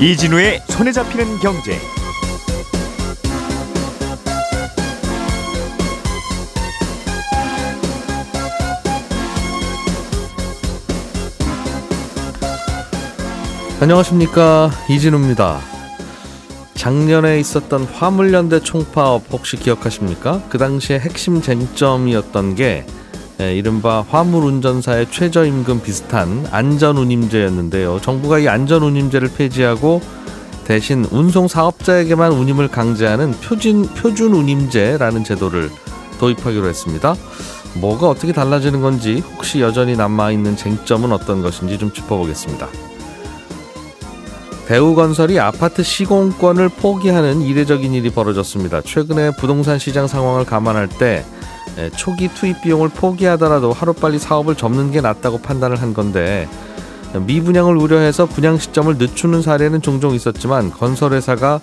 이진우의 손에 잡히는 경제. 안녕하십니까 이진우입니다. 작년에 있었던 화물연대 총파업 혹시 기억하십니까? 그 당시에 핵심 쟁점이었던 게 에, 이른바 화물운전사의 최저임금 비슷한 안전운임제였는데요. 정부가 이 안전운임제를 폐지하고 대신 운송 사업자에게만 운임을 강제하는 표준 표준 운임제라는 제도를 도입하기로 했습니다. 뭐가 어떻게 달라지는 건지 혹시 여전히 남아 있는 쟁점은 어떤 것인지 좀 짚어보겠습니다. 대우건설이 아파트 시공권을 포기하는 이례적인 일이 벌어졌습니다. 최근에 부동산 시장 상황을 감안할 때 초기 투입 비용을 포기하더라도 하루빨리 사업을 접는 게 낫다고 판단을 한 건데 미분양을 우려해서 분양 시점을 늦추는 사례는 종종 있었지만 건설회사가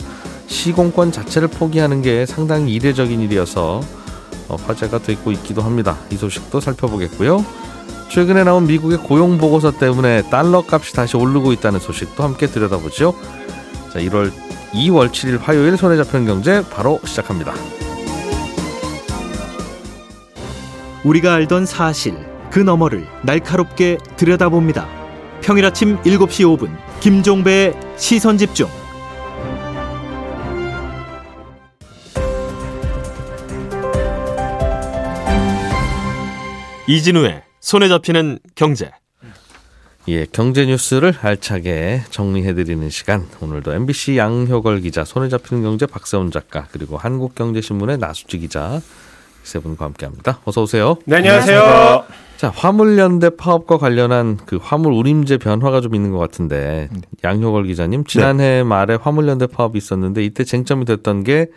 시공권 자체를 포기하는 게 상당히 이례적인 일이어서 어, 화제가 되고 있기도 합니다. 이 소식도 살펴보겠고요. 최근에 나온 미국의 고용 보고서 때문에 달러 값이 다시 오르고 있다는 소식도 함께 들여다보죠. 자, 1월 2월 7일 화요일 손에 잡히는 경제 바로 시작합니다. 우리가 알던 사실 그 너머를 날카롭게 들여다봅니다. 평일 아침 7시 5분 김종배의 시선 집중. 이진우의 손에 잡히는 경제. 예, 경제 뉴스를 알차게 정리해드리는 시간. 오늘도 MBC 양효걸 기자, 손에 잡히는 경제 박세훈 작가, 그리고 한국경제신문의 나수지 기자 세 분과 함께합니다. 어서 오세요. 네, 안녕하세요. 자, 화물연대 파업과 관련한 그 화물 운임제 변화가 좀 있는 것 같은데 양효걸 기자님 지난해 말에 화물연대 파업이 있었는데 이때 쟁점이 됐던 게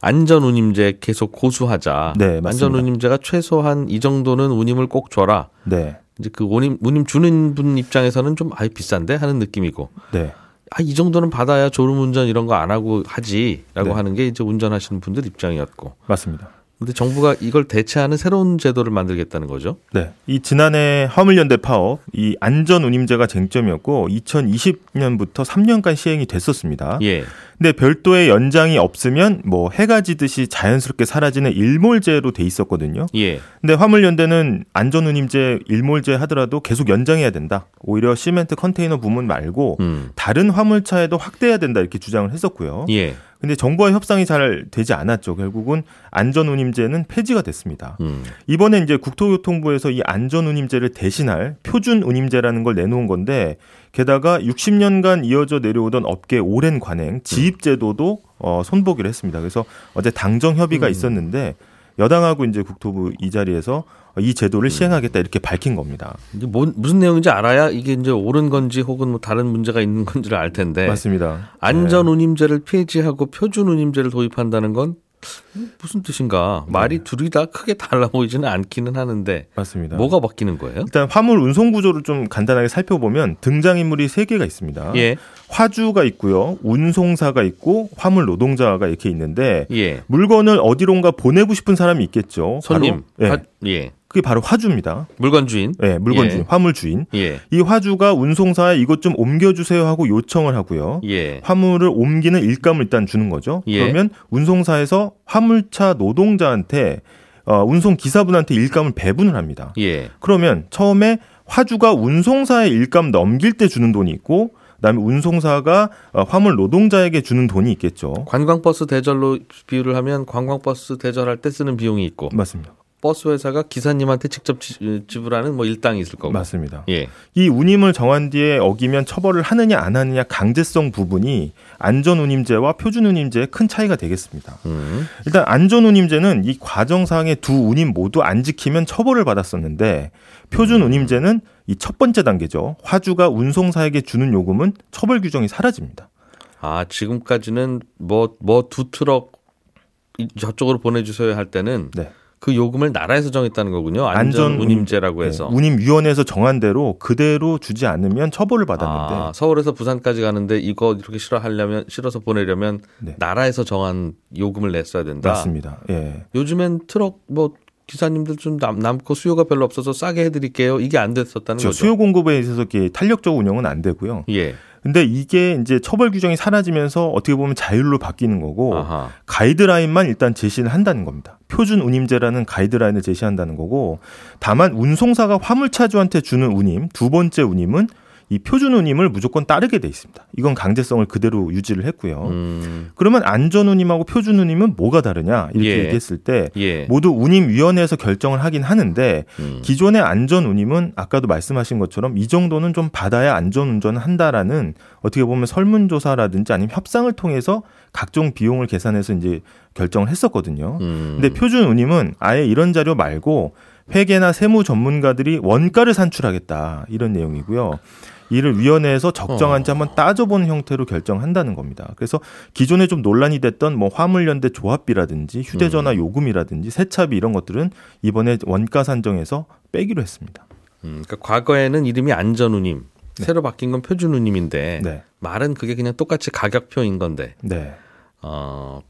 안전 운임제 계속 고수하자. 네, 맞습니다. 안전 운임제가 최소한 이 정도는 운임을 꼭 줘라. 네. 이제 그 운임 운임 주는 분 입장에서는 좀 아이 비싼데 하는 느낌이고. 네. 아, 이 정도는 받아야 졸음 운전 이런 거 안 하고 하지라고 네. 하는 게 이제 운전하시는 분들 입장이었고. 맞습니다. 근데 정부가 이걸 대체하는 새로운 제도를 만들겠다는 거죠. 네. 이 지난해 화물연대 파업 이 안전 운임제가 쟁점이었고 2020년부터 3년간 시행이 됐었습니다. 예. 근데 별도의 연장이 없으면 뭐 해가 지듯이 자연스럽게 사라지는 일몰제로 돼 있었거든요. 예. 근데 화물연대는 안전운임제 일몰제 하더라도 계속 연장해야 된다. 오히려 시멘트 컨테이너 부문 말고 음. 다른 화물차에도 확대해야 된다 이렇게 주장을 했었고요. 예. 근데 정부와 협상이 잘 되지 않았죠. 결국은 안전운임제는 폐지가 됐습니다. 음. 이번에 이제 국토교통부에서 이 안전운임제를 대신할 표준운임제라는 걸 내놓은 건데 게다가 60년간 이어져 내려오던 업계 오랜 관행 지입제도도 어, 손보기로 했습니다. 그래서 어제 당정 협의가 있었는데 여당하고 이제 국토부 이 자리에서 이 제도를 시행하겠다 이렇게 밝힌 겁니다. 뭐, 무슨 내용인지 알아야 이게 이제 옳은 건지 혹은 뭐 다른 문제가 있는 건지를 알 텐데. 맞습니다. 안전 운임제를 폐지하고 표준 운임제를 도입한다는 건 무슨 뜻인가? 말이 둘이 다 크게 달라 보이지는 않기는 하는데 네, 맞습니다. 뭐가 바뀌는 거예요? 일단 화물 운송 구조를 좀 간단하게 살펴보면 등장 인물이 세 개가 있습니다. 예. 화주가 있고요, 운송사가 있고 화물 노동자가 이렇게 있는데 예. 물건을 어디론가 보내고 싶은 사람이 있겠죠. 손님. 바로, 예, 화- 예. 그게 바로 화주입니다. 물건 주인. 예, 물건 예. 주인, 화물 주인. 예. 이 화주가 운송사에 이것 좀 옮겨주세요 하고 요청을 하고요. 예. 화물을 옮기는 일감을 일단 주는 거죠. 예. 그러면 운송사에서 화물차 노동자한테 어, 운송 기사분한테 일감을 배분을 합니다. 예. 그러면 처음에 화주가 운송사에 일감 넘길 때 주는 돈이 있고 그다음에 운송사가 어, 화물 노동자에게 주는 돈이 있겠죠. 관광버스 대절로 비유를 하면 관광버스 대절할 때 쓰는 비용이 있고 맞습니다. 버스 회사가 기사님한테 직접 지- 지불하는 뭐 일당이 있을 거고. 맞습니다. 예. 이 운임을 정한 뒤에 어기면 처벌을 하느냐 안 하느냐 강제성 부분이 안전 운임제와 표준 운임제의 큰 차이가 되겠습니다. 음. 일단 안전 운임제는 이 과정상의 두 운임 모두 안 지키면 처벌을 받았었는데 표준 운임제는 이 첫 번째 단계죠. 화주가 운송사에게 주는 요금은 처벌 규정이 사라집니다. 아, 지금까지는 뭐 뭐 두 트럭 이- 저쪽으로 보내 주세요 할 때는 네. 그 요금을 나라에서 정했다는 거군요. 안전 운임제라고 해서. 네, 운임위원회에서 정한 대로 그대로 주지 않으면 처벌을 받았는데 아, 서울에서 부산까지 가는데 이거 이렇게 실어하려면 실어서 보내려면 네. 나라에서 정한 요금을 냈어야 된다. 맞습니다. 예. 요즘엔 트럭 뭐 기사님들 좀 남, 남고 수요가 별로 없어서 싸게 해드릴게요. 이게 안 됐었다는 저 거죠. 수요 공급에 있어서 탄력적 운영은 안 되고요. 예. 근데 이게 이제 처벌 규정이 사라지면서 어떻게 보면 자율로 바뀌는 거고 아하. 가이드라인만 일단 제시를 한다는 겁니다. 표준 운임제라는 가이드라인을 제시한다는 거고 다만 운송사가 화물차주한테 주는 운임 두 번째 운임은 이 표준 운임을 무조건 따르게 돼 있습니다. 이건 강제성을 그대로 유지를 했고요. 음. 그러면 안전 운임하고 표준 운임은 뭐가 다르냐 이렇게 예. 얘기했을 때 예. 모두 운임위원회에서 결정을 하긴 하는데 음. 기존의 안전 운임은 아까도 말씀하신 것처럼 이 정도는 좀 받아야 안전 운전을 한다라는 어떻게 보면 설문조사라든지 아니면 협상을 통해서 각종 비용을 계산해서 이제 결정을 했었거든요. 음. 근데 표준 운임은 아예 이런 자료 말고 회계나 세무 전문가들이 원가를 산출하겠다 이런 내용이고요. 이를 위원회에서 적정한지 어. 한번 따져보는 형태로 결정한다는 겁니다. 그래서 기존에 좀 논란이 됐던 뭐 화물연대 조합비라든지 휴대전화 음. 요금이라든지 세차비 이런 것들은 이번에 원가 산정에서 빼기로 했습니다. 음, 그러니까 과거에는 이름이 안전운임, 새로 바뀐 건 표준운임인데 네, 말은 그게 그냥 똑같이 가격표인 건데 네, 어,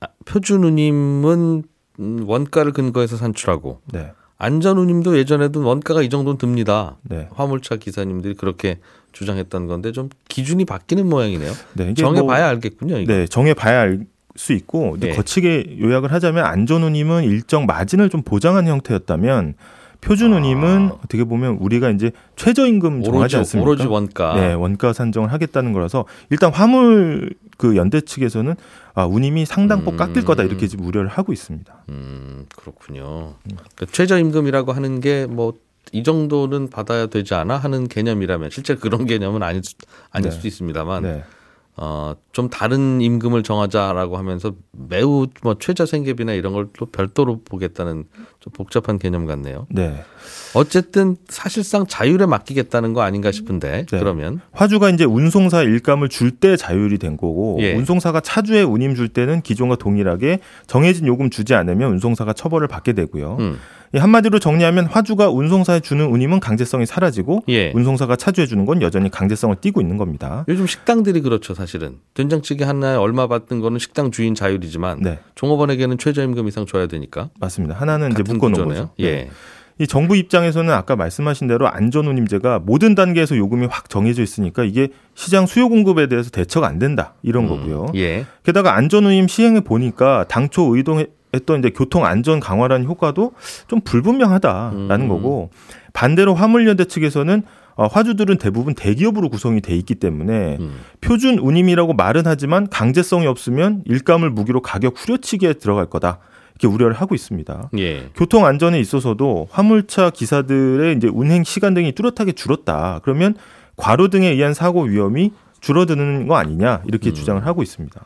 아, 표준운임은 음, 원가를 근거해서 산출하고 네, 안전운임도 예전에도 원가가 이 정도는 듭니다. 네. 화물차 기사님들이 그렇게 주장했던 건데 좀 기준이 바뀌는 모양이네요. 네, 정해봐야 뭐- 알겠군요. 이거. 네, 정해봐야 알 수 있고 근데 예. 거치게 요약을 하자면 안전운임은 일정 마진을 좀 보장한 형태였다면 표준운임은 어떻게 보면 우리가 이제 최저임금 정하지 오로지, 않습니까? 오로지 원가. 네, 원가 산정을 하겠다는 거라서 일단 화물 그 연대 측에서는 아, 운임이 상당폭 음. 깎일 거다 이렇게 지금 우려를 하고 있습니다. 음, 그렇군요. 그러니까 최저임금이라고 하는 게뭐 이 정도는 받아야 되지 않아 하는 개념이라면 실제 그런 개념은 아닐, 수, 아닐 네. 수도 있습니다만 네. 어, 좀 다른 임금을 정하자라고 하면서 매우 뭐 최저 생계비나 이런 걸 또 별도로 보겠다는 좀 복잡한 개념 같네요. 네. 어쨌든 사실상 자율에 맡기겠다는 거 아닌가 싶은데 네. 그러면 화주가 이제 운송사 일감을 줄 때 자율이 된 거고 예. 운송사가 차주에 운임 줄 때는 기존과 동일하게 정해진 요금 주지 않으면 운송사가 처벌을 받게 되고요. 음, 이 한마디로 정리하면 화주가 운송사에 주는 운임은 강제성이 사라지고 예. 운송사가 차주해 주는 건 여전히 강제성을 띠고 있는 겁니다. 요즘 식당들이 그렇죠 사실은 된장찌개 하나에 얼마 받는 거는 식당 주인 자율이지만 네, 종업원에게는 최저임금 이상 줘야 되니까 맞습니다. 하나는 이제 구조네요. 거죠. 네. 예. 이 정부 입장에서는 아까 말씀하신 대로 안전운임제가 모든 단계에서 요금이 확 정해져 있으니까 이게 시장 수요 공급에 대해서 대처가 안 된다 이런 거고요. 예. 게다가 안전운임 시행해 보니까 당초 의도했던 이제 교통 안전 강화라는 효과도 좀 불분명하다라는 음. 거고 반대로 화물연대 측에서는 어, 화주들은 대부분 대기업으로 구성이 돼 있기 때문에 음. 표준 운임이라고 말은 하지만 강제성이 없으면 일감을 무기로 가격 후려치기에 들어갈 거다 이렇게 우려를 하고 있습니다. 예. 교통 안전에 있어서도 화물차 기사들의 이제 운행 시간 등이 뚜렷하게 줄었다. 그러면 과로 등에 의한 사고 위험이 줄어드는 거 아니냐 이렇게 음. 주장을 하고 있습니다.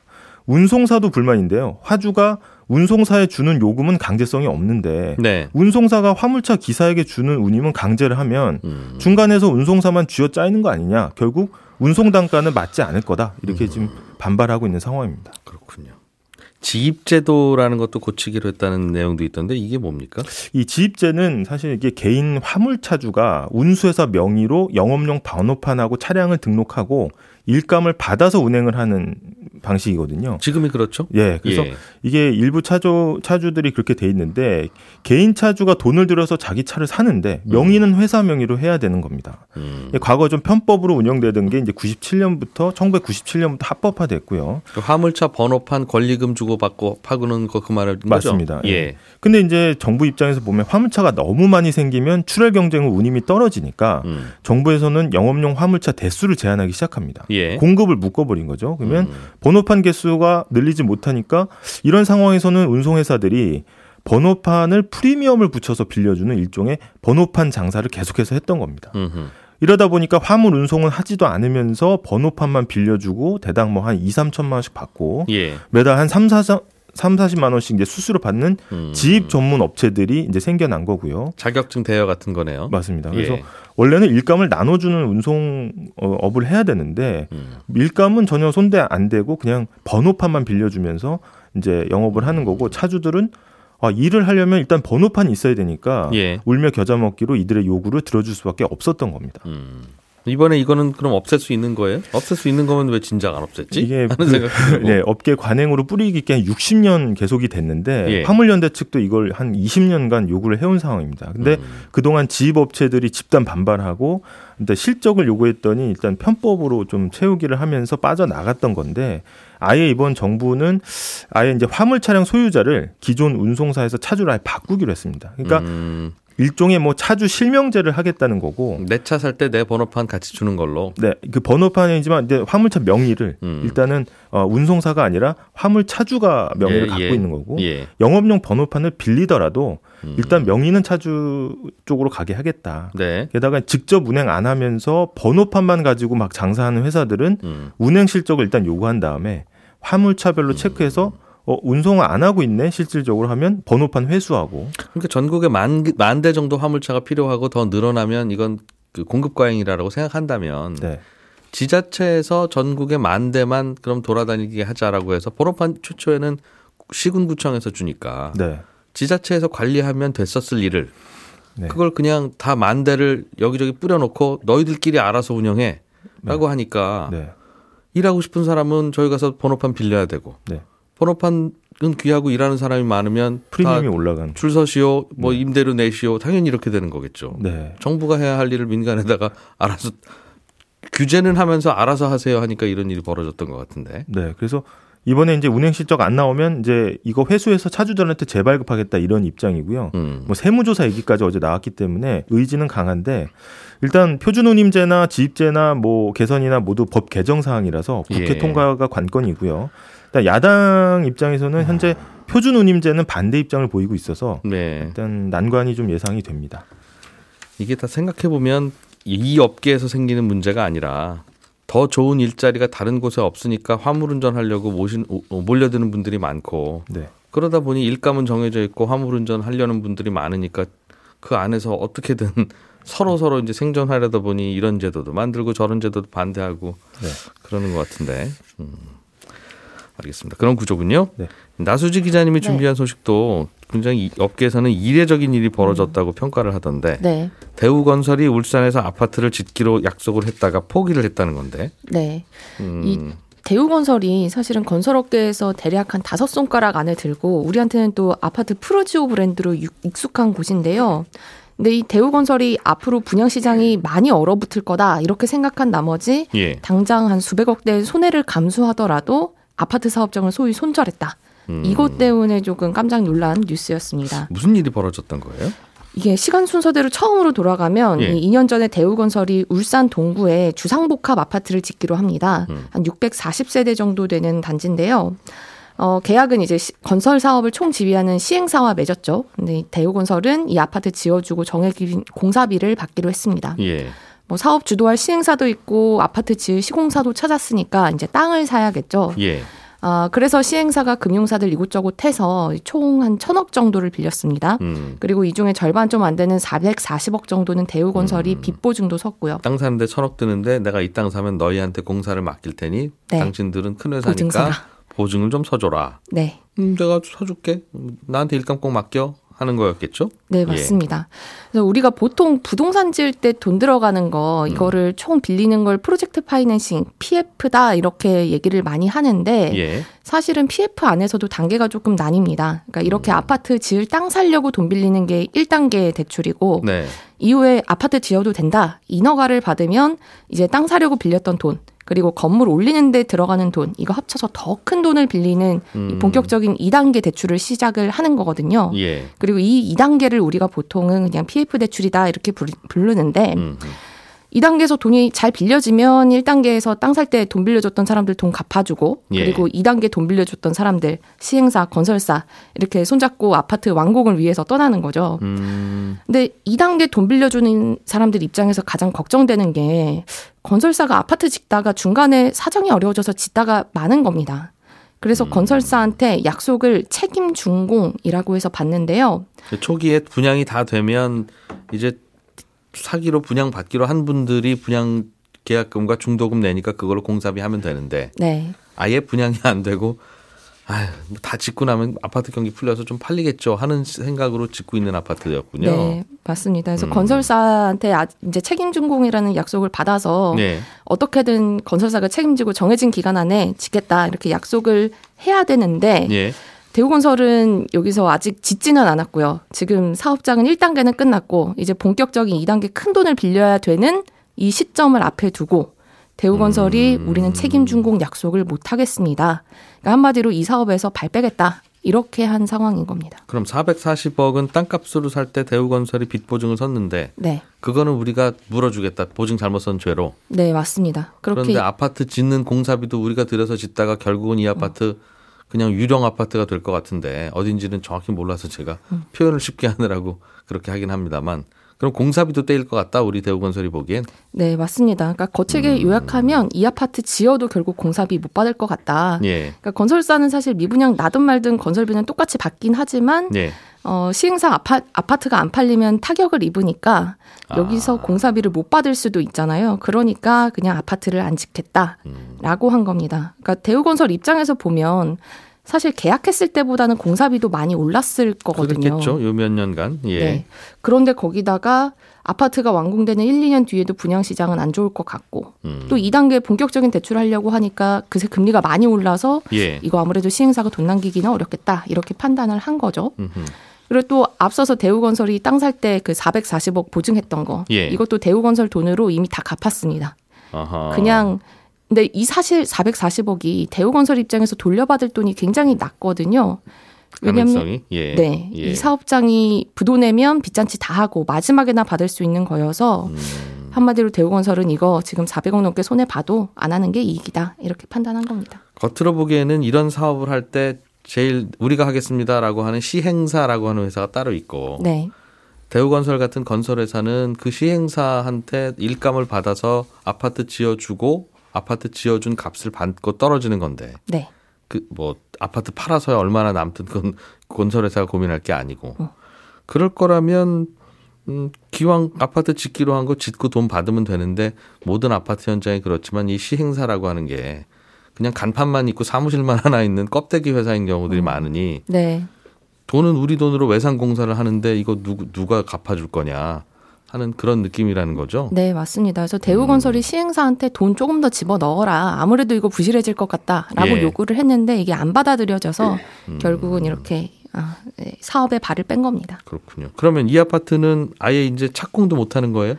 운송사도 불만인데요. 화주가 운송사에 주는 요금은 강제성이 없는데 네. 운송사가 화물차 기사에게 주는 운임은 강제를 하면 음. 중간에서 운송사만 쥐어 짜이는 거 아니냐. 결국 운송 단가는 맞지 않을 거다. 이렇게 지금 반발하고 있는 상황입니다. 그렇군요. 지입제도라는 것도 고치기로 했다는 내용도 있던데 이게 뭡니까? 이 지입제는 사실 이게 개인 화물차주가 운수회사 명의로 영업용 번호판하고 차량을 등록하고 일감을 받아서 운행을 하는 방식이거든요. 지금이 그렇죠? 예, 그래서 예. 이게 일부 차주 차주들이 그렇게 돼 있는데 개인 차주가 돈을 들여서 자기 차를 사는데 명의는 회사 명의로 해야 되는 겁니다. 음. 예, 과거 좀 편법으로 운영되던 게 이제 97년부터 1997년부터 합법화됐고요. 그 화물차 번호판 권리금 주고 받고 파고는 거그 말을 맞습니다. 거죠? 예. 근데 이제 정부 입장에서 보면 화물차가 너무 많이 생기면 출혈 경쟁 후 운임이 떨어지니까 음. 정부에서는 영업용 화물차 대수를 제한하기 시작합니다. 예. 공급을 묶어버린 거죠. 그러면 음. 번호판 개수가 늘리지 못하니까 이런 상황에서는 운송회사들이 번호판을 프리미엄을 붙여서 빌려주는 일종의 번호판 장사를 계속해서 했던 겁니다. 음흠. 이러다 보니까 화물 운송은 하지도 않으면서 번호판만 빌려주고 대당 뭐 한 2, 3천만 원씩 받고 예. 매달 한 3, 4, 3, 40만 원씩 이제 수수료 받는 음. 지입 전문 업체들이 이제 생겨난 거고요. 자격증 대여 같은 거네요. 맞습니다. 그래서 예. 원래는 일감을 나눠주는 운송 업을 해야 되는데 음. 일감은 전혀 손대 안 되고 그냥 번호판만 빌려주면서 이제 영업을 하는 거고 차주들은 아, 일을 하려면 일단 번호판이 있어야 되니까 예. 울며 겨자 먹기로 이들의 요구를 들어줄 수밖에 없었던 겁니다. 음. 이번에 이거는 그럼 없앨 수 있는 거예요? 없앨 수 있는 거면 왜 진작 안 없앴지? 이게 하는 그, 생각 들고. 네, 업계 관행으로 뿌리 깊게 한 60년 계속이 됐는데 예. 화물연대 측도 이걸 한 20년간 요구를 해온 상황입니다. 근데 음. 그동안 지입업체들이 집단 반발하고 근데 실적을 요구했더니 일단 편법으로 좀 채우기를 하면서 빠져나갔던 건데 아예 이번 정부는 아예 이제 화물 차량 소유자를 기존 운송사에서 차주로 아예 바꾸기로 했습니다. 그러니까 음, 일종의 뭐 차주 실명제를 하겠다는 거고 내 차 살 때 내 번호판 같이 주는 걸로. 네, 그 번호판이지만 이제 화물차 명의를 음. 일단은 어, 운송사가 아니라 화물 차주가 명의를 예, 갖고 예. 있는 거고 예. 영업용 번호판을 빌리더라도 음. 일단 명의는 차주 쪽으로 가게 하겠다. 네. 게다가 직접 운행 안 하면서 번호판만 가지고 막 장사하는 회사들은 음. 운행 실적을 일단 요구한 다음에 화물차별로 체크해서 어, 운송을 안 하고 있네 실질적으로 하면 번호판 회수하고 그러니까 전국에 만 만 대 정도 화물차가 필요하고 더 늘어나면 이건 그 공급 과잉이라고 생각한다면 네. 지자체에서 전국에 만 대만 그럼 돌아다니게 하자라고 해서 번호판 최초에는 시군구청에서 주니까 네. 지자체에서 관리하면 됐었을 일을 네. 그걸 그냥 다 만 대를 여기저기 뿌려놓고 너희들끼리 알아서 운영해라고 하니까 네. 일하고 싶은 사람은 저희 가서 번호판 빌려야 되고 네. 번호판은 귀하고 일하는 사람이 많으면 프리미엄이 다 올라간. 줄 서시오, 뭐 임대료 내시오, 당연히 이렇게 되는 거겠죠. 네. 정부가 해야 할 일을 민간에다가 알아서 규제는 하면서 알아서 하세요 하니까 이런 일이 벌어졌던 것 같은데. 네. 그래서 이번에 이제 운행 실적 안 나오면 이제 이거 회수해서 차주들한테 재발급하겠다 이런 입장이고요. 음. 뭐 세무조사 얘기까지 어제 나왔기 때문에 의지는 강한데 일단 표준운임제나 지입제나 뭐 개선이나 모두 법 개정 사항이라서 국회 예. 통과가 관건이고요. 일단 야당 입장에서는 현재 표준운임제는 반대 입장을 보이고 있어서 네. 일단 난관이 좀 예상이 됩니다. 이게 다 생각해 보면 이 업계에서 생기는 문제가 아니라 더 좋은 일자리가 다른 곳에 없으니까 화물운전 하려고 모신, 오- 몰려드는 분들이 많고 네. 그러다 보니 일감은 정해져 있고 화물운전 하려는 분들이 많으니까 그 안에서 어떻게든 서로 서로 이제 생존하려다 보니 이런 제도도 만들고 저런 제도도 반대하고 네. 그러는 것 같은데. 음. 알겠습니다. 그런 구조군요. 네. 나수지 기자님이 네. 준비한 소식도 굉장히 이- 업계에서는 이례적인 일이 벌어졌다고 평가를 하던데 네. 대우건설이 울산에서 아파트를 짓기로 약속을 했다가 포기를 했다는 건데. 네. 음, 이 대우건설이 사실은 건설업계에서 대략 한 다섯 손가락 안에 들고 우리한테는 또 아파트 프로지오 브랜드로 육- 익숙한 곳인데요. 근데 이 대우건설이 앞으로 분양 시장이 많이 얼어붙을 거다 이렇게 생각한 나머지 예. 당장 한 수백억 대의 손해를 감수하더라도 아파트 사업장을 소위 손절했다. 음. 이것 때문에 조금 깜짝 놀란 뉴스였습니다. 무슨 일이 벌어졌던 거예요? 이게 시간 순서대로 처음으로 돌아가면 예. 이 2년 전에 대우건설이 울산 동구에 주상복합 아파트를 짓기로 합니다. 음. 한 640세대 정도 되는 단지인데요. 어, 계약은 이제 시- 건설 사업을 총 지휘하는 시행사와 맺었죠. 근데 이 대우건설은 이 아파트 지어주고 정액 공사비를 받기로 했습니다. 예. 뭐 사업 주도할 시행사도 있고 아파트 지을 시공사도 찾았으니까 이제 땅을 사야겠죠. 예. 아, 그래서 시행사가 금융사들 이곳저곳 해서 총 한 천억 정도를 빌렸습니다. 음. 그리고 이 중에 절반 좀 안 되는 440억 정도는 대우건설이 음. 빚 보증도 섰고요. 땅 사는데 천억 드는데 내가 이 땅 사면 너희한테 공사를 맡길 테니 네. 당신들은 큰 회사니까. 보증을 좀 서줘라. 네. 음, 내가 서줄게. 음, 나한테 일감 꼭 맡겨 하는 거였겠죠? 네, 예. 맞습니다. 그래서 우리가 보통 부동산 지을 때 돈 들어가는 거, 이거를 총 빌리는 걸 프로젝트 파이낸싱, PF다, 이렇게 얘기를 많이 하는데, 예. 사실은 PF 안에서도 단계가 조금 나뉩니다. 그러니까 이렇게 음. 아파트 지을 땅 살려고 돈 빌리는 게 1단계 대출이고, 네. 이후에 아파트 지어도 된다. 인허가를 받으면 이제 땅 사려고 빌렸던 돈, 그리고 건물 올리는데 들어가는 돈, 이거 합쳐서 더 큰 돈을 빌리는 이 음. 본격적인 2단계 대출을 시작을 하는 거거든요. 예. 그리고 이 2단계를 우리가 보통은 그냥 PF 대출이다 이렇게 부르- 부르는데 음. 2단계에서 돈이 잘 빌려지면 1단계에서 땅 살 때 돈 빌려줬던 사람들 돈 갚아주고 예. 그리고 2단계 돈 빌려줬던 사람들 시행사, 건설사 이렇게 손잡고 아파트 완공을 위해서 떠나는 거죠. 음. 근데 2단계 돈 빌려주는 사람들 입장에서 가장 걱정되는 게 건설사가 아파트 짓다가 중간에 사정이 어려워져서 짓다가 많은 겁니다. 그래서 건설사한테 약속을 책임 준공이라고 해서 받는데요. 그 초기에 분양이 다 되면 이제 사기로 분양 받기로 한 분들이 분양 계약금과 중도금 내니까 그걸로 공사비 하면 되는데 네. 아예 분양이 안 되고 아유, 뭐다 짓고 나면 아파트 경기 풀려서 좀 팔리겠죠 하는 생각으로 짓고 있는 아파트였군요. 네, 맞습니다. 그래서 음. 건설사한테 아- 이제 책임 준공이라는 약속을 받아서 네. 어떻게든 건설사가 책임지고 정해진 기간 안에 짓겠다 이렇게 약속을 해야 되는데 예. 대우건설은 여기서 아직 짓지는 않았고요. 지금 사업장은 1단계는 끝났고 이제 본격적인 2단계 큰 돈을 빌려야 되는 이 시점을 앞에 두고 대우건설이 음. 우리는 책임 준공 약속을 못 하겠습니다. 그러니까 한마디로 이 사업에서 발 빼겠다. 이렇게 한 상황인 겁니다. 그럼 440억은 땅값으로 살 때 대우건설이 빚 보증을 섰는데 네. 그거는 우리가 물어주겠다. 보증 잘못 선 죄로. 네, 맞습니다. 그런데 아파트 짓는 공사비도 우리가 들여서 짓다가 결국은 이 아파트 그냥 유령 아파트가 될 것 같은데 어딘지는 정확히 몰라서 제가 음. 표현을 쉽게 하느라고 그렇게 하긴 합니다만 그럼 공사비도 떼일 것 같다 우리 대우건설이 보기엔 네, 맞습니다. 그러니까 거칠게 음. 요약하면 이 아파트 지어도 결국 공사비 못 받을 것 같다. 예 그러니까 건설사는 사실 미분양 나든 말든 건설비는 똑같이 받긴 하지만 예. 어, 시행사 아파, 아파트가 안 팔리면 타격을 입으니까 여기서 아. 공사비를 못 받을 수도 있잖아요. 그러니까 그냥 아파트를 안 짓겠다라고 한 겁니다. 그러니까 대우건설 입장에서 보면 사실 계약했을 때보다는 공사비도 많이 올랐을 거거든요. 그렇겠죠 요 몇 년간 예 네. 그런데 거기다가 아파트가 완공되는 1, 2년 뒤에도 분양 시장은 안 좋을 것 같고 음. 또 2단계 본격적인 대출을 하려고 하니까 그새 금리가 많이 올라서 예 이거 아무래도 시행사가 돈 남기기는 어렵겠다 이렇게 판단을 한 거죠. 음흠. 그리고 또 앞서서 대우건설이 땅 살 때 그 440억 보증했던 거 예. 이것도 대우건설 돈으로 이미 다 갚았습니다. 아하. 그냥 근데 이 사실 440억이 대우건설 입장에서 돌려받을 돈이 굉장히 낮거든요. 왜냐하면 가능성이 예. 네, 예. 이 사업장이 부도 내면 빚잔치 다 하고 마지막에나 받을 수 있는 거여서 음. 한마디로 대우건설은 이거 지금 400억 넘게 손해 봐도 안 하는 게 이익이다 이렇게 판단한 겁니다. 겉으로 보기에는 이런 사업을 할 때 제일 우리가 하겠습니다라고 하는 시행사라고 하는 회사가 따로 있고 네, 대우건설 같은 건설회사는 그 시행사한테 일감을 받아서 아파트 지어주고 아파트 지어준 값을 받고 떨어지는 건데. 네, 그 뭐 아파트 팔아서야 얼마나 남든 그건 건설회사가 고민할 게 아니고. 어. 그럴 거라면 음, 기왕 아파트 짓기로 한 거 짓고 돈 받으면 되는데 모든 아파트 현장이 그렇지만 이 시행사라고 하는 게 그냥 간판만 있고 사무실만 하나 있는 껍데기 회사인 경우들이 많으니 네, 돈은 우리 돈으로 외상 공사를 하는데 이거 누구 누가 갚아줄 거냐 하는 그런 느낌이라는 거죠. 네 맞습니다. 그래서 대우건설이 시행사한테 돈 조금 더 집어 넣어라. 아무래도 이거 부실해질 것 같다라고 예. 요구를 했는데 이게 안 받아들여져서 결국은 이렇게 아, 네, 사업에 발을 뺀 겁니다. 그렇군요. 그러면 이 아파트는 아예 이제 착공도 못 하는 거예요?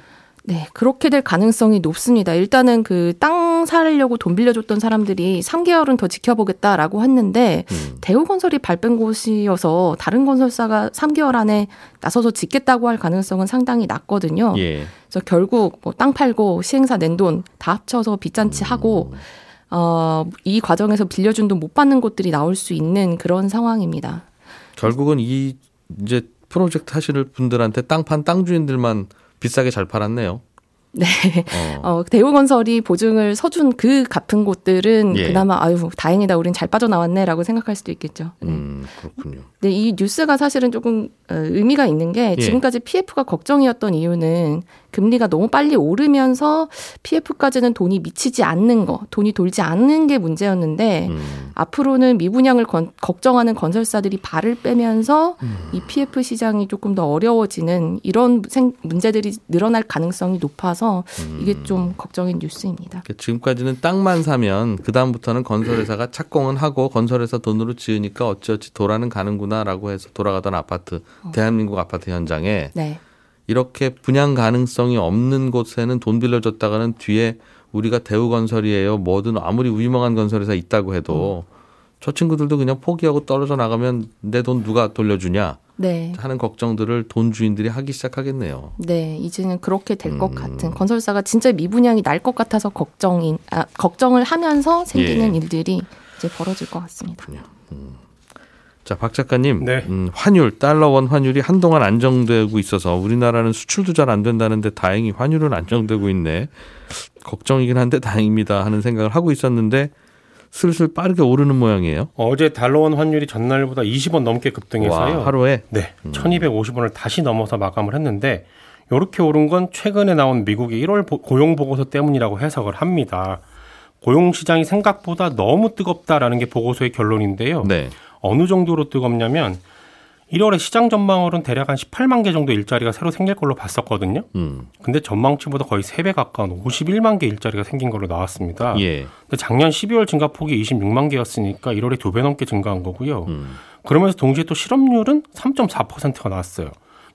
네, 그렇게 될 가능성이 높습니다. 일단은 그 땅 사려고 돈 빌려줬던 사람들이 3개월은 더 지켜보겠다라고 했는데 음. 대우건설이 발뺀 곳이어서 다른 건설사가 3개월 안에 나서서 짓겠다고 할 가능성은 상당히 낮거든요. 예. 그래서 결국 뭐 땅 팔고 시행사 낸 돈 다 합쳐서 빚잔치 하고 어, 이 과정에서 빌려준 돈 못 받는 곳들이 나올 수 있는 그런 상황입니다. 결국은 이 이제 프로젝트 하실 분들한테 땅판 땅 주인들만 비싸게 잘 팔았네요. 네. 어. 어, 대우건설이 보증을 서준 그 같은 곳들은 예. 그나마 아유 다행이다 우린 잘 빠져나왔네라고 생각할 수도 있겠죠. 네. 음, 그렇군요. 근데 이 뉴스가 사실은 조금 어, 의미가 있는 게 예. 지금까지 PF가 걱정이었던 이유는 금리가 너무 빨리 오르면서 PF까지는 돈이 미치지 않는 거, 돈이 돌지 않는 게 문제였는데 음. 앞으로는 미분양을 건- 걱정하는 건설사들이 발을 빼면서 음. 이 PF 시장이 조금 더 어려워지는 이런 생- 문제들이 늘어날 가능성이 높아서 음. 이게 좀 걱정인 뉴스입니다. 그러니까 지금까지는 땅만 사면 그 다음부터는 건설회사가 착공은 하고 건설회사 돈으로 지으니까 어찌어찌 돌아는 가는구나라고 해서 돌아가던 아파트 대한민국 아파트 현장에 네. 이렇게 분양 가능성이 없는 곳에는 돈 빌려줬다가는 뒤에 우리가 대우건설이에요 뭐든 아무리 유명한 건설회사 있다고 해도 저 친구들도 그냥 포기하고 떨어져 나가면 내 돈 누가 돌려주냐 네. 하는 걱정들을 돈 주인들이 하기 시작하겠네요. 네, 이제는 그렇게 될것 음. 같은 건설사가 진짜 미분양이 날 것 같아서 걱정인 아, 걱정을 하면서 생기는 예. 일들이 이제 벌어질 것 같습니다. 자, 박 작가님, 네. 음, 환율 달러 원 환율이 한동안 안정되고 있어서 우리나라는 수출도 잘 안 된다는데 다행히 환율은 안정되고 있네. 걱정이긴 한데 다행입니다 하는 생각을 하고 있었는데 슬슬 빠르게 오르는 모양이에요. 어제 달러원 환율이 전날보다 20원 넘게 급등해서요. 와, 하루에 네, 1,250원을 다시 넘어서 마감을 했는데 이렇게 오른 건 최근에 나온 미국의 1월 보- 고용 보고서 때문이라고 해석을 합니다. 고용 시장이 생각보다 너무 뜨겁다라는 게 보고서의 결론인데요. 네. 어느 정도로 뜨겁냐면 1월에 시장 전망으로는 대략 한 18만 개 정도 일자리가 새로 생길 걸로 봤었거든요. 음. 근데 전망치보다 거의 3배 가까운 51만 개 일자리가 생긴 걸로 나왔습니다. 예. 근데 작년 12월 증가 폭이 26만 개였으니까 1월에 두배 넘게 증가한 거고요. 음. 그러면서 동시에 또 실업률은 3.4%가 나왔어요.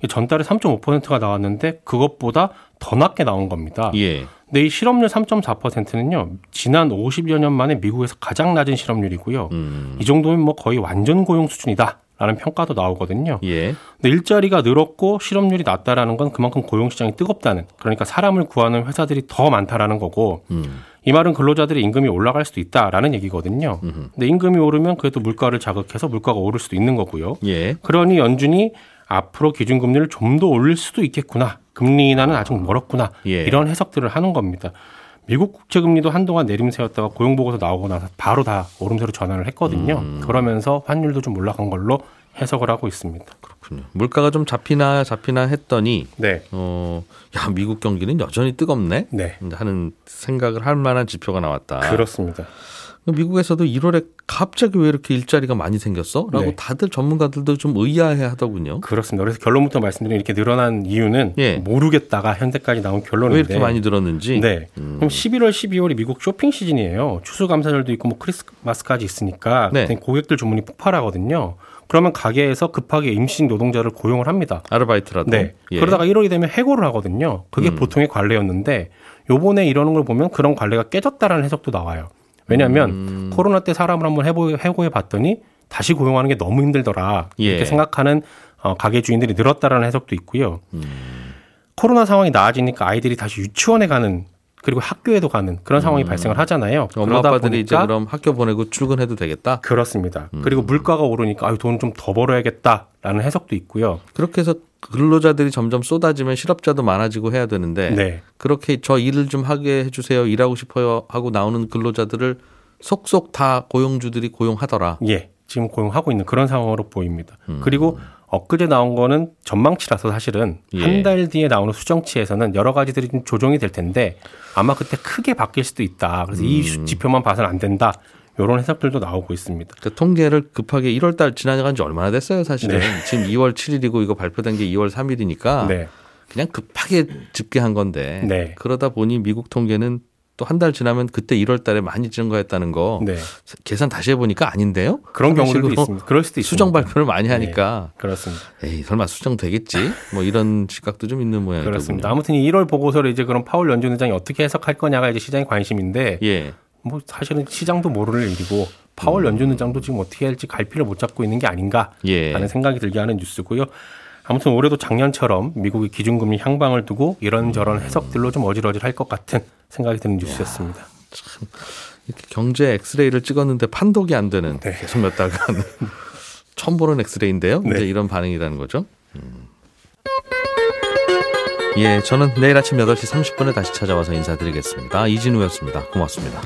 전달에 3.5%가 나왔는데 그것보다 더 낮게 나온 겁니다. 예. 근데 이 실업률 3.4%는요. 지난 50여 년 만에 미국에서 가장 낮은 실업률이고요. 음. 이 정도면 뭐 거의 완전 고용 수준이다. 라는 평가도 나오거든요. 예. 근데 일자리가 늘었고 실업률이 낮다라는 건 그만큼 고용 시장이 뜨겁다는 그러니까 사람을 구하는 회사들이 더 많다라는 거고 음. 이 말은 근로자들의 임금이 올라갈 수도 있다라는 얘기거든요. 음흠. 근데 임금이 오르면 또 물가를 자극해서 물가가 오를 수도 있는 거고요. 예. 그러니 연준이 앞으로 기준금리를 좀 더 올릴 수도 있겠구나. 금리 인하는 아직 멀었구나. 예. 이런 해석들을 하는 겁니다. 미국 국채 금리도 한동안 내림세였다가 고용 보고서 나오고 나서 바로 다 오름세로 전환을 했거든요. 음. 그러면서 환율도 좀 올라간 걸로 해석을 하고 있습니다. 그렇군요. 물가가 좀 잡히나 잡히나 했더니 네. 어, 야 미국 경기는 여전히 뜨겁네. 네. 하는 생각을 할 만한 지표가 나왔다. 그렇습니다. 미국에서도 1월에 갑자기 왜 이렇게 일자리가 많이 생겼어? 라고 네. 다들 전문가들도 좀 의아해 하더군요. 그렇습니다. 그래서 결론부터 말씀드리면 이렇게 늘어난 이유는 예. 모르겠다가 현재까지 나온 결론인데 왜 이렇게 많이 들었는지. 네. 음. 그럼 11월, 12월이 미국 쇼핑 시즌이에요. 추수감사절도 있고 뭐 크리스마스까지 있으니까 네. 고객들 주문이 폭발하거든요. 그러면 가게에서 급하게 임신 노동자를 고용을 합니다. 아르바이트라도. 네. 예. 그러다가 1월이 되면 해고를 하거든요. 그게 음. 보통의 관례였는데 요번에 이러는 걸 보면 그런 관례가 깨졌다라는 해석도 나와요. 왜냐하면 음. 코로나 때 사람을 한번 해보, 해고해 봤더니 다시 고용하는 게 너무 힘들더라. 이렇게 예. 생각하는 어, 가게 주인들이 늘었다라는 해석도 있고요. 음. 코로나 상황이 나아지니까 아이들이 다시 유치원에 가는 그리고 학교에도 가는 그런 상황이 발생을 하잖아요. 엄마 아빠들이 이제 보니까 그럼 학교 보내고 출근해도 되겠다. 그렇습니다. 그리고 물가가 오르니까 아유 돈을 좀더 벌어야겠다라는 해석도 있고요. 그렇게 해서 근로자들이 점점 쏟아지면 실업자도 많아지고 해야 되는데 네. 그렇게 저 일을 좀 하게 해주세요. 일하고 싶어요 하고 나오는 근로자들을 속속 다 고용주들이 고용하더라. 예. 지금 고용하고 있는 그런 상황으로 보입니다. 음. 그리고 엊그제 나온 거는 전망치라서 사실은 예. 한달 뒤에 나오는 수정치에서는 여러 가지들이 좀 조정이 될 텐데 아마 그때 크게 바뀔 수도 있다. 그래서 이 음. 지표만 봐서는 안 된다. 이런 해석들도 나오고 있습니다. 그 통계를 급하게 1월 달 지나간 지 얼마나 됐어요, 사실은. 네. 지금 2월 7일이고 이거 발표된 게 2월 3일이니까 네. 그냥 급하게 집계한 건데 네. 그러다 보니 미국 통계는 또 한 달 지나면 그때 1월 달에 많이 증가했다는 거 네. 계산 다시 해보니까 아닌데요? 그런 경우도 있습니다. 그럴 수도 있습니다. 수정 발표를 많이 네. 하니까 그렇습니다. 에이 설마 수정 되겠지? 뭐 이런 시각도 좀 있는 모양이더군요. 그렇습니다. 아무튼 이 1월 보고서를 이제 그럼 파월 연준 의장이 어떻게 해석할 거냐가 이제 시장의 관심인데 예. 뭐 사실은 시장도 모를 일이고 파월 연준 의장도 지금 어떻게 할지 갈피를 못 잡고 있는 게 아닌가라는 예. 생각이 들게 하는 뉴스고요. 아무튼 올해도 작년처럼 미국의 기준금리 향방을 두고 이런저런 해석들로 좀 어질어질할 것 같은 생각이 드는 뉴스였습니다. 이렇게 경제 엑스레이를 찍었는데 판독이 안 되는 네. 계속 몇 달간 처음 보는 엑스레이인데요. 네. 이제 이런 반응이라는 거죠. 음. 예, 저는 내일 아침 8시 30분에 다시 찾아와서 인사드리겠습니다. 이진우였습니다. 고맙습니다.